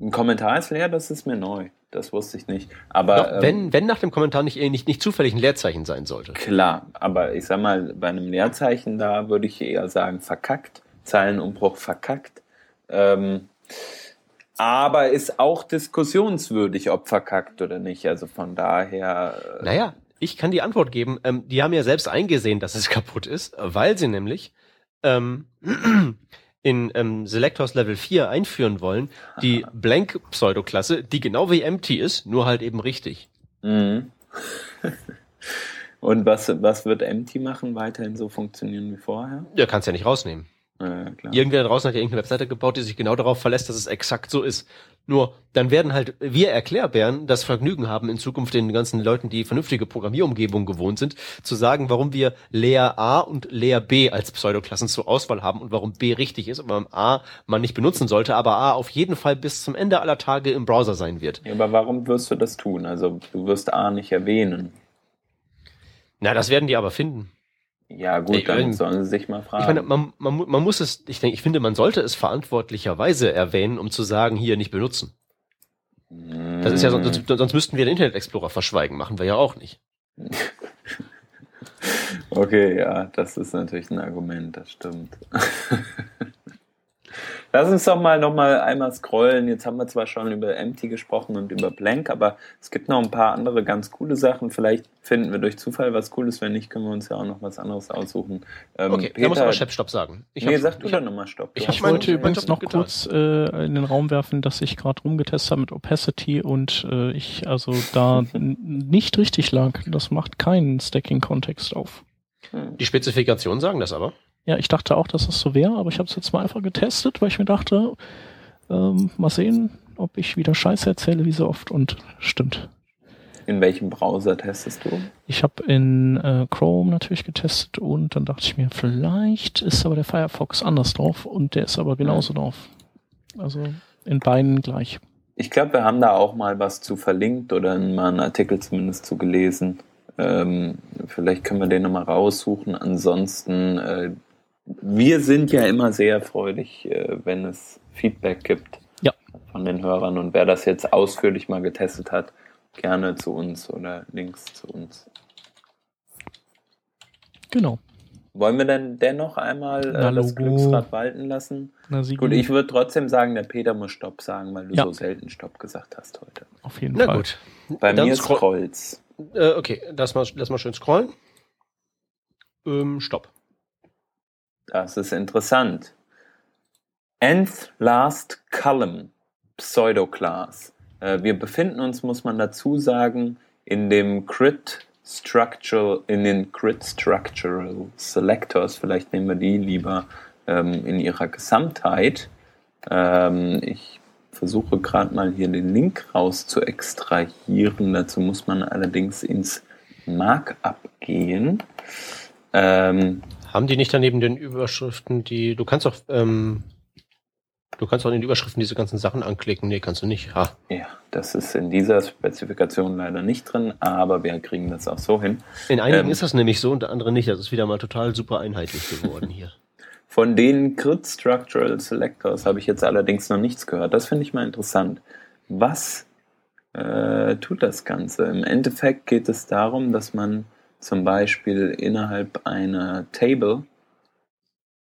Ein Kommentar ist leer, das ist mir neu. Das wusste ich nicht. Aber Doch, wenn, ähm, wenn nach dem Kommentar nicht, nicht, nicht zufällig ein Leerzeichen sein sollte. Klar, aber ich sag mal, bei einem Leerzeichen da würde ich eher sagen, verkackt. Zeilenumbruch verkackt. Ähm, aber ist auch diskussionswürdig, ob verkackt oder nicht. Also von daher. Äh, naja, ich kann die Antwort geben. Ähm, die haben ja selbst eingesehen, dass es kaputt ist, weil sie nämlich ähm, in ähm, Selectors Level 4 einführen wollen, die Blank-Pseudoklasse, die genau wie Empty ist, nur halt eben richtig. Mhm. Und was, was wird Empty machen? Weiterhin so funktionieren wie vorher? Ja, kannst ja nicht rausnehmen. Ja, Irgendwer da draußen hat ja irgendeine Webseite gebaut, die sich genau darauf verlässt, dass es exakt so ist. Nur, dann werden halt wir Erklärbären das Vergnügen haben, in Zukunft den ganzen Leuten, die vernünftige Programmierumgebung gewohnt sind, zu sagen, warum wir Leer A und Leer B als Pseudoklassen zur Auswahl haben und warum B richtig ist und warum A man nicht benutzen sollte, aber A auf jeden Fall bis zum Ende aller Tage im Browser sein wird. Ja, aber warum wirst du das tun? Also, du wirst A nicht erwähnen. Na, das werden die aber finden. Ja, gut, dann sollen sie sich mal fragen. Ich meine, man, man, man muss es, ich denke, ich finde, man sollte es verantwortlicherweise erwähnen, um zu sagen, hier nicht benutzen. Das ist ja, sonst, sonst müssten wir den Internet Explorer verschweigen, machen wir ja auch nicht. okay, ja, das ist natürlich ein Argument, das stimmt. Lass uns doch mal noch mal einmal scrollen. Jetzt haben wir zwar schon über Empty gesprochen und über Blank, aber es gibt noch ein paar andere ganz coole Sachen. Vielleicht finden wir durch Zufall was Cooles. Wenn nicht, können wir uns ja auch noch was anderes aussuchen. Ähm, okay, Peter, da muss aber Chef Stopp sagen. Ich nee, sag du dann nochmal Stopp. Ich, ich wollte übrigens noch getan. kurz äh, in den Raum werfen, dass ich gerade rumgetestet habe mit Opacity und äh, ich also da nicht richtig lag. Das macht keinen Stacking-Kontext auf. Die Spezifikationen sagen das aber. Ja, ich dachte auch, dass es so wäre, aber ich habe es jetzt mal einfach getestet, weil ich mir dachte, ähm, mal sehen, ob ich wieder Scheiße erzähle, wie so oft und stimmt. In welchem Browser testest du? Ich habe in äh, Chrome natürlich getestet und dann dachte ich mir, vielleicht ist aber der Firefox anders drauf und der ist aber genauso ja. drauf. Also in beiden gleich. Ich glaube, wir haben da auch mal was zu verlinkt oder mal einen Artikel zumindest zu gelesen. Ähm, vielleicht können wir den nochmal raussuchen. Ansonsten äh, wir sind ja immer sehr freudig, äh, wenn es Feedback gibt ja. von den Hörern. Und wer das jetzt ausführlich mal getestet hat, gerne zu uns oder Links zu uns. Genau. Wollen wir denn dennoch einmal äh, das Glücksrad walten lassen? Na, gut, ich würde trotzdem sagen, der Peter muss Stopp sagen, weil du ja. so selten Stopp gesagt hast heute. Auf jeden Na Fall. gut. Bei Dann mir scrollt's. Äh, okay, lass mal, lass mal schön scrollen. Ähm, Stopp. Das ist interessant. Nth Last Column, Pseudoclass. Äh, wir befinden uns, muss man dazu sagen, in dem Crit Structural, in den Crit Structural Selectors. Vielleicht nehmen wir die lieber ähm, in ihrer Gesamtheit. Ähm, ich versuche gerade mal hier den Link raus zu extrahieren. Dazu muss man allerdings ins Markup gehen. Ähm, haben die nicht daneben den Überschriften, die, du kannst auch, ähm, du kannst auch in den Überschriften diese ganzen Sachen anklicken. Nee, kannst du nicht. Ha. Ja, das ist in dieser Spezifikation leider nicht drin, aber wir kriegen das auch so hin. In einigen ähm, ist das nämlich so und der andere nicht. Das ist wieder mal total super einheitlich geworden hier. Von den Crit Structural Selectors habe ich jetzt allerdings noch nichts gehört. Das finde ich mal interessant. Was äh, tut das Ganze? Im Endeffekt geht es darum, dass man zum Beispiel innerhalb einer Table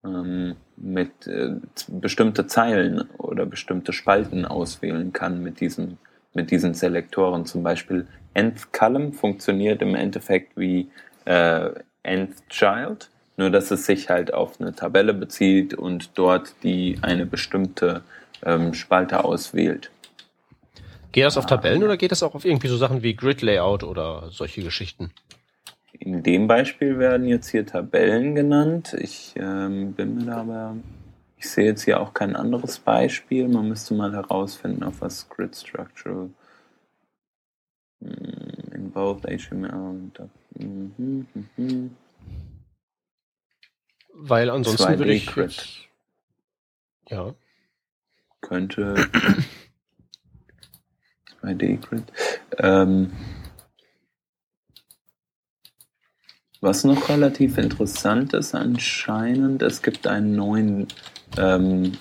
ähm, mit äh, bestimmte Zeilen oder bestimmte Spalten auswählen kann mit diesen, mit diesen Selektoren. Zum Beispiel nth column funktioniert im Endeffekt wie äh, nth child, nur dass es sich halt auf eine Tabelle bezieht und dort die eine bestimmte ähm, Spalte auswählt. Geht das auf Tabellen oder geht das auch auf irgendwie so Sachen wie Grid Layout oder solche Geschichten? In dem Beispiel werden jetzt hier Tabellen genannt. Ich ähm, bin mir da aber, ich sehe jetzt hier auch kein anderes Beispiel. Man müsste mal herausfinden, auf was Grid Structural hm, in both HTML und mm, mm, mm, Weil ansonsten würde ich jetzt, ja könnte 2D Grid ähm, Was noch relativ interessant ist anscheinend, es gibt einen neuen ähm,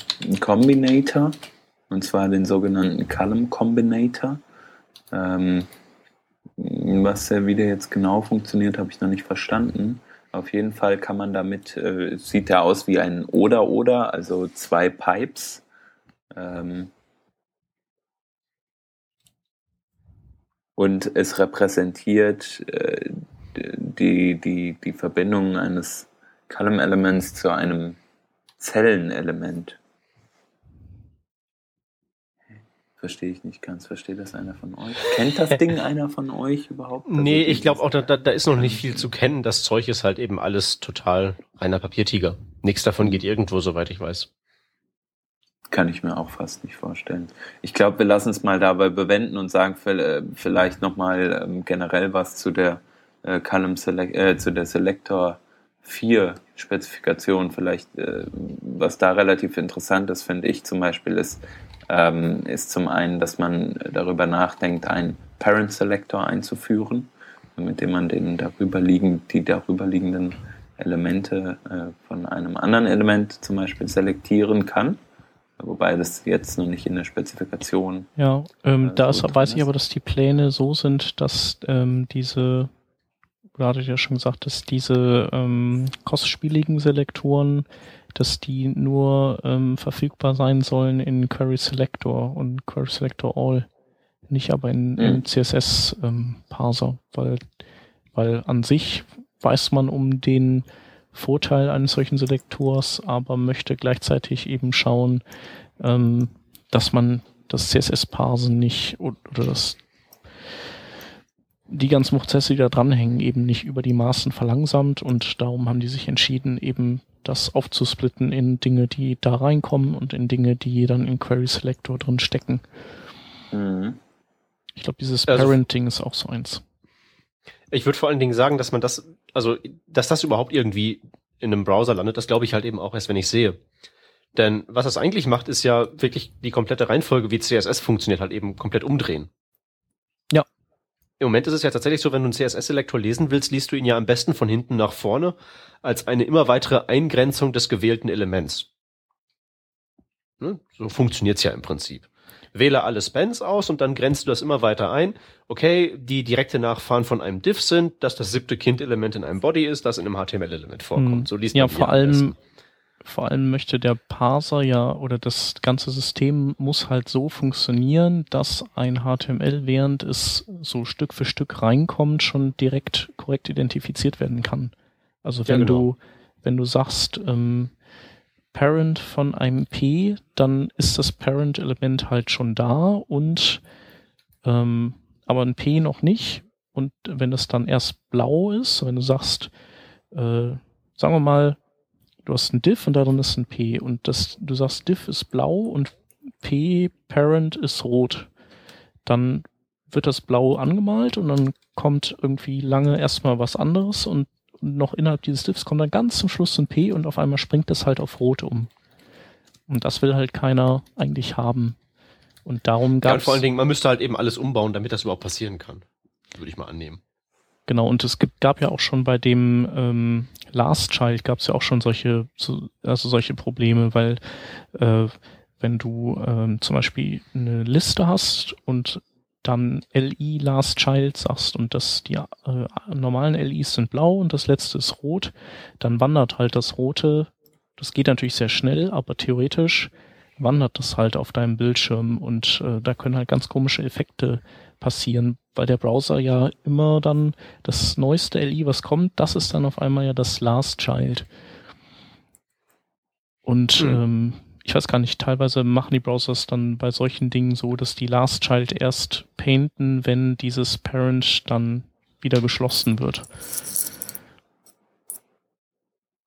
Combinator, und zwar den sogenannten Column Combinator. Ähm, was der wieder jetzt genau funktioniert, habe ich noch nicht verstanden. Auf jeden Fall kann man damit, äh, sieht er aus wie ein Oder-Oder, also zwei Pipes. Ähm, und es repräsentiert äh, die, die, die Verbindung eines Column-Elements zu einem Zellenelement. Verstehe ich nicht ganz. Versteht das einer von euch? Kennt das Ding einer von euch überhaupt? Also nee, ich glaube auch, da, da ist noch nicht viel zu kennen. Das Zeug ist halt eben alles total reiner Papiertiger. Nichts davon geht irgendwo, soweit ich weiß. Kann ich mir auch fast nicht vorstellen. Ich glaube, wir lassen es mal dabei bewenden und sagen äh, vielleicht nochmal ähm, generell was zu der äh, Column Select, äh, zu der Selector 4 Spezifikation. Vielleicht, äh, was da relativ interessant ist, finde ich zum Beispiel, ist, ähm, ist zum einen, dass man darüber nachdenkt, einen Parent Selector einzuführen, mit dem man den darüber liegen, die darüberliegenden Elemente äh, von einem anderen Element zum Beispiel selektieren kann. Wobei das jetzt noch nicht in der Spezifikation. Ja, ähm, äh, da so weiß ich aber, dass die Pläne so sind, dass ähm, diese, ich ja schon gesagt, dass diese ähm, kostspieligen Selektoren, dass die nur ähm, verfügbar sein sollen in Query Selector und Query Selector All, nicht aber in, mhm. CSS ähm, Parser, weil, weil an sich weiß man um den Vorteil eines solchen Selektors, aber möchte gleichzeitig eben schauen, ähm, dass man das CSS-Parsen nicht oder das die ganzen Prozesse, die da dranhängen, eben nicht über die Maßen verlangsamt und darum haben die sich entschieden, eben das aufzusplitten in Dinge, die da reinkommen und in Dinge, die dann in Query Selector drin stecken. Mhm. Ich glaube, dieses also, Parenting ist auch so eins. Ich würde vor allen Dingen sagen, dass man das also, dass das überhaupt irgendwie in einem Browser landet, das glaube ich halt eben auch erst, wenn ich sehe. Denn was das eigentlich macht, ist ja wirklich die komplette Reihenfolge, wie CSS funktioniert, halt eben komplett umdrehen. Im Moment ist es ja tatsächlich so, wenn du einen CSS-Selektor lesen willst, liest du ihn ja am besten von hinten nach vorne als eine immer weitere Eingrenzung des gewählten Elements. Ne? So funktioniert's ja im Prinzip wähle alle Spans aus und dann grenzt du das immer weiter ein. Okay, die direkte Nachfahren von einem Div sind, dass das siebte Kind-Element in einem Body ist, das in einem HTML-Element vorkommt. Hm. So liest ja, vor allem, vor allem möchte der Parser ja oder das ganze System muss halt so funktionieren, dass ein HTML, während es so Stück für Stück reinkommt, schon direkt korrekt identifiziert werden kann. Also wenn ja, genau. du, wenn du sagst, ähm, Parent von einem P, dann ist das Parent-Element halt schon da und ähm, aber ein P noch nicht. Und wenn es dann erst blau ist, wenn du sagst, äh, sagen wir mal, du hast ein Diff und darin ist ein P und das, du sagst, Diff ist blau und P Parent ist rot, dann wird das blau angemalt und dann kommt irgendwie lange erstmal was anderes und noch innerhalb dieses Diffs kommt dann ganz zum Schluss ein P und auf einmal springt es halt auf Rot um. Und das will halt keiner eigentlich haben. Und darum gab es. Ja, vor allen Dingen, man müsste halt eben alles umbauen, damit das überhaupt passieren kann. Würde ich mal annehmen. Genau, und es gibt, gab ja auch schon bei dem ähm, Last Child gab es ja auch schon solche, so, also solche Probleme, weil äh, wenn du ähm, zum Beispiel eine Liste hast und dann LI Last Child sagst und dass die äh, normalen LIs sind blau und das letzte ist rot, dann wandert halt das rote, das geht natürlich sehr schnell, aber theoretisch wandert das halt auf deinem Bildschirm und äh, da können halt ganz komische Effekte passieren, weil der Browser ja immer dann das neueste LI, was kommt, das ist dann auf einmal ja das Last Child. Und mhm. ähm, ich weiß gar nicht, teilweise machen die Browsers dann bei solchen Dingen so, dass die Last Child erst painten, wenn dieses Parent dann wieder geschlossen wird.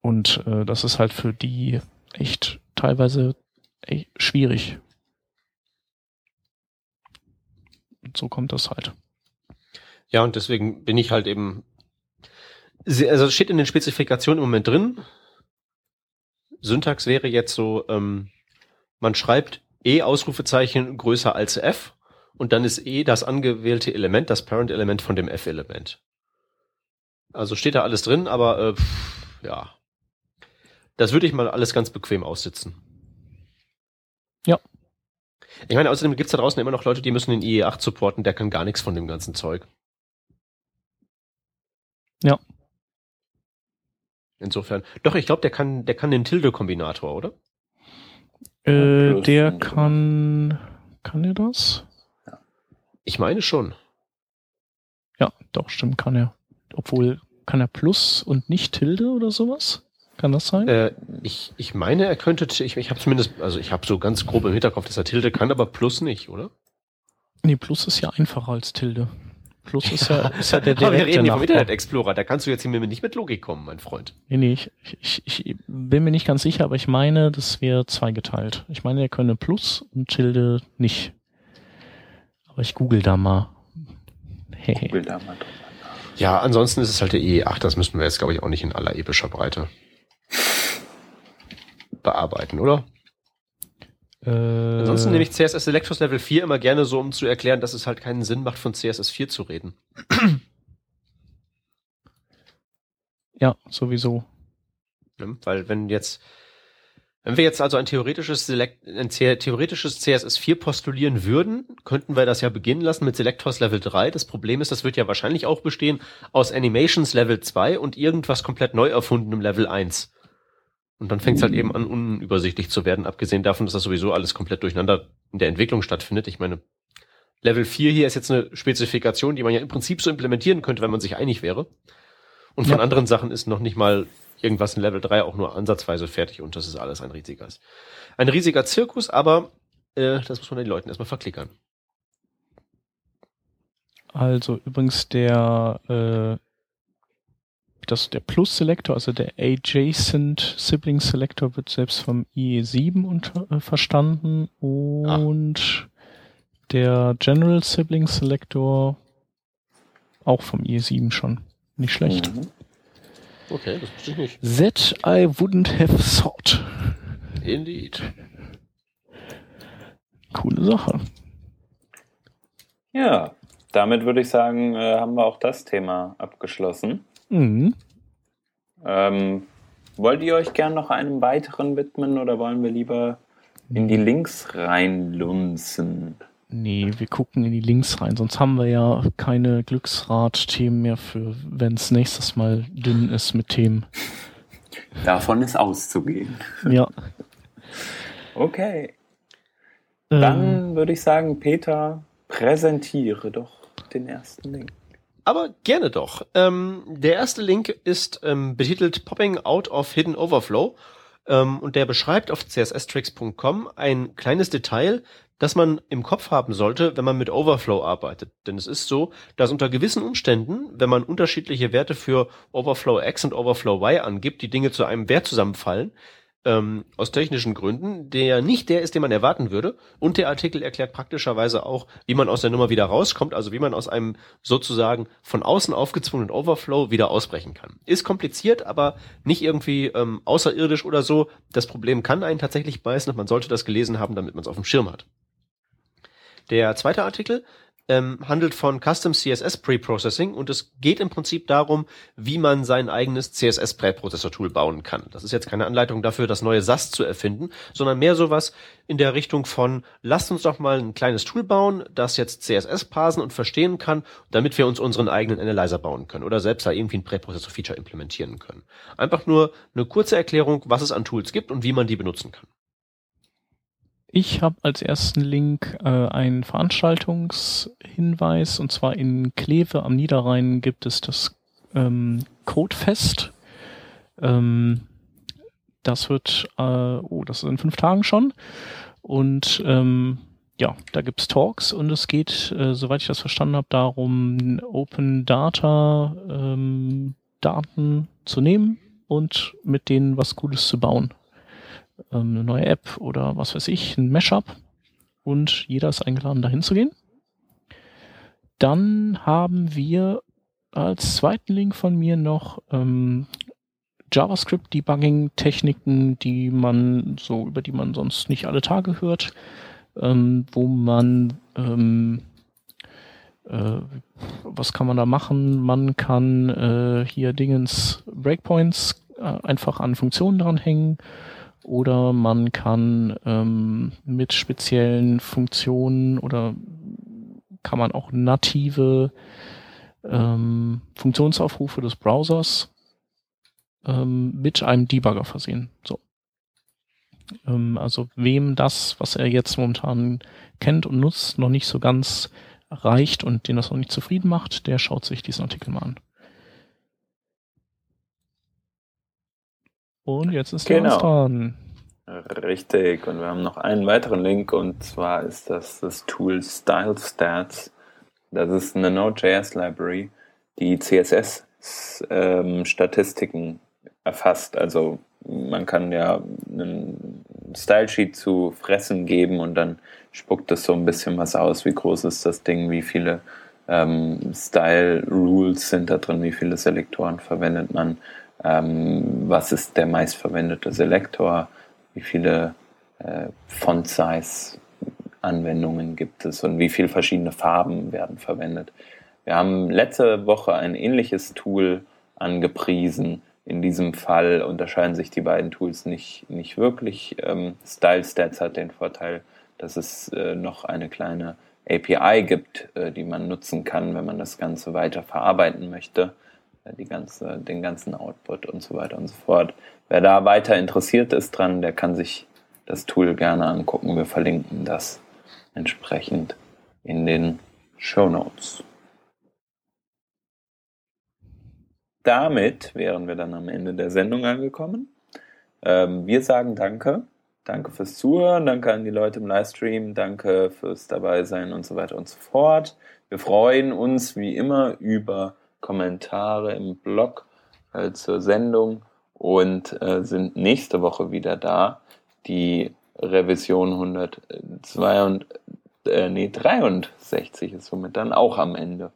Und äh, das ist halt für die echt teilweise echt schwierig. Und so kommt das halt. Ja, und deswegen bin ich halt eben, also es steht in den Spezifikationen im Moment drin, Syntax wäre jetzt so, ähm, man schreibt E Ausrufezeichen größer als F und dann ist E das angewählte Element, das Parent-Element von dem F-Element. Also steht da alles drin, aber äh, pff, ja. Das würde ich mal alles ganz bequem aussitzen. Ja. Ich meine, außerdem gibt's da draußen immer noch Leute, die müssen den IE8 supporten, der kann gar nichts von dem ganzen Zeug. Ja. Insofern. Doch, ich glaube, der kann, der kann den Tilde-Kombinator, oder? Äh, der kann, kann er das? Ich meine schon. Ja, doch, stimmt, kann er. Obwohl, kann er Plus und nicht Tilde oder sowas? Kann das sein? Äh, ich, ich meine, er könnte, ich, ich habe zumindest, also ich habe so ganz grob im Hinterkopf, dass er Tilde kann, aber Plus nicht, oder? Nee, Plus ist ja einfacher als Tilde. Plus ist ja, ist ja der Aber wir direkte reden hier vom. Internet Explorer, da kannst du jetzt hier mir nicht mit Logik kommen, mein Freund. Nee, nee, ich, ich, ich bin mir nicht ganz sicher, aber ich meine, das wäre zweigeteilt. Ich meine, er könne Plus und Tilde nicht. Aber ich google da mal. Hehe. Google da mal drüber. Ja, ansonsten ist es halt der E8, das müssen wir jetzt, glaube ich, auch nicht in aller epischer Breite bearbeiten, oder? Äh, Ansonsten nehme ich CSS Selectors Level 4 immer gerne so, um zu erklären, dass es halt keinen Sinn macht, von CSS 4 zu reden. Ja, sowieso. Ne? Weil wenn jetzt, wenn wir jetzt also ein theoretisches Select, ein the- theoretisches CSS 4 postulieren würden, könnten wir das ja beginnen lassen mit Selectors Level 3. Das Problem ist, das wird ja wahrscheinlich auch bestehen aus Animations Level 2 und irgendwas komplett neu erfundenem Level 1. Und dann fängt es halt eben an, unübersichtlich zu werden, abgesehen davon, dass das sowieso alles komplett durcheinander in der Entwicklung stattfindet. Ich meine, Level 4 hier ist jetzt eine Spezifikation, die man ja im Prinzip so implementieren könnte, wenn man sich einig wäre. Und von Ja. anderen Sachen ist noch nicht mal irgendwas in Level 3 auch nur ansatzweise fertig und das ist alles ein riesiger, ein riesiger Zirkus, aber äh, das muss man den Leuten erstmal verklickern. Also übrigens der äh, das der Plus Selector, also der Adjacent Sibling Selector wird selbst vom IE7 unter, äh, verstanden und der General Sibling Selector auch vom IE7 schon. Nicht schlecht. Mhm. Okay, das wusste ich nicht. That I wouldn't have thought. Indeed. Coole Sache. Ja, damit würde ich sagen, äh, haben wir auch das Thema abgeschlossen. Mhm. Ähm, wollt ihr euch gern noch einem weiteren widmen oder wollen wir lieber in die Links reinlunzen? Nee, wir gucken in die Links rein, sonst haben wir ja keine Glücksrad-Themen mehr für, wenn es nächstes Mal dünn ist mit Themen. Davon ist auszugehen. Ja. Okay, Ähm, dann würde ich sagen, Peter, präsentiere doch den ersten Link. Aber gerne doch. Ähm, der erste Link ist ähm, betitelt Popping Out of Hidden Overflow ähm, und der beschreibt auf csstricks.com ein kleines Detail, das man im Kopf haben sollte, wenn man mit Overflow arbeitet. Denn es ist so, dass unter gewissen Umständen, wenn man unterschiedliche Werte für Overflow X und Overflow Y angibt, die Dinge zu einem Wert zusammenfallen, ähm, aus technischen Gründen, der nicht der ist, den man erwarten würde. Und der Artikel erklärt praktischerweise auch, wie man aus der Nummer wieder rauskommt, also wie man aus einem sozusagen von außen aufgezwungenen Overflow wieder ausbrechen kann. Ist kompliziert, aber nicht irgendwie ähm, außerirdisch oder so. Das Problem kann einen tatsächlich beißen und man sollte das gelesen haben, damit man es auf dem Schirm hat. Der zweite Artikel ähm, handelt von Custom CSS Preprocessing und es geht im Prinzip darum, wie man sein eigenes CSS Präprozessor Tool bauen kann. Das ist jetzt keine Anleitung dafür, das neue SAS zu erfinden, sondern mehr sowas in der Richtung von, lasst uns doch mal ein kleines Tool bauen, das jetzt CSS parsen und verstehen kann, damit wir uns unseren eigenen Analyzer bauen können oder selbst da irgendwie ein Präprozessor Feature implementieren können. Einfach nur eine kurze Erklärung, was es an Tools gibt und wie man die benutzen kann. Ich habe als ersten Link äh, einen Veranstaltungshinweis und zwar in Kleve am Niederrhein gibt es das ähm, Codefest. Ähm, das wird, äh, oh, das ist in fünf Tagen schon. Und ähm, ja, da gibt's Talks und es geht, äh, soweit ich das verstanden habe, darum, Open Data ähm, Daten zu nehmen und mit denen was Cooles zu bauen ähm, eine neue App oder was weiß ich, ein Mashup und jeder ist eingeladen, dahin zu gehen. Dann haben wir als zweiten Link von mir noch ähm, JavaScript-Debugging-Techniken, die man so, über die man sonst nicht alle Tage hört, ähm, wo man ähm, äh, was kann man da machen? Man kann äh, hier Dingens Breakpoints äh, einfach an Funktionen dranhängen oder man kann ähm, mit speziellen Funktionen oder kann man auch native ähm, Funktionsaufrufe des Browsers ähm, mit einem Debugger versehen. So. Ähm, also wem das, was er jetzt momentan kennt und nutzt, noch nicht so ganz reicht und den das noch nicht zufrieden macht, der schaut sich diesen Artikel mal an. Und jetzt ist Genau. der dran. Richtig, und wir haben noch einen weiteren Link und zwar ist das das Tool Style Stats. Das ist eine Node.js Library, die CSS-Statistiken ähm, erfasst. Also man kann ja einen Stylesheet zu fressen geben und dann spuckt es so ein bisschen was aus. Wie groß ist das Ding? Wie viele ähm, Style Rules sind da drin? Wie viele Selektoren verwendet man? Ähm, was ist der meistverwendete Selektor? Wie viele äh, Font Size Anwendungen gibt es und wie viele verschiedene Farben werden verwendet? Wir haben letzte Woche ein ähnliches Tool angepriesen, in diesem Fall unterscheiden sich die beiden Tools nicht, nicht wirklich. Ähm, Style Stats hat den Vorteil, dass es äh, noch eine kleine API gibt, äh, die man nutzen kann, wenn man das Ganze weiter verarbeiten möchte, die ganze, den ganzen Output und so weiter und so fort. Wer da weiter interessiert ist dran, der kann sich das Tool gerne angucken. Wir verlinken das entsprechend in den Show Notes. damit wären wir dann am Ende der Sendung angekommen. Ähm, wir sagen Danke. Danke fürs Zuhören, danke an die Leute im Livestream, danke fürs Dabeisein und so weiter und so fort. Wir freuen uns wie immer über Kommentare im Blog äh, zur Sendung und äh, sind nächste Woche wieder da. Die Revision 162, äh, nee, 63 ist somit dann auch am Ende.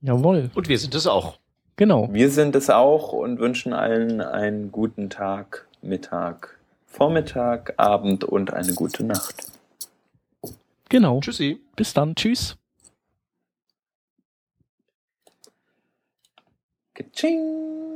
Jawohl. Und wir sind es auch. Genau. Wir sind es auch und wünschen allen einen guten Tag, Mittag, Vormittag, Abend und eine gute Nacht. Genau. Tschüssi. Bis dann. Tschüss. Ka-ching.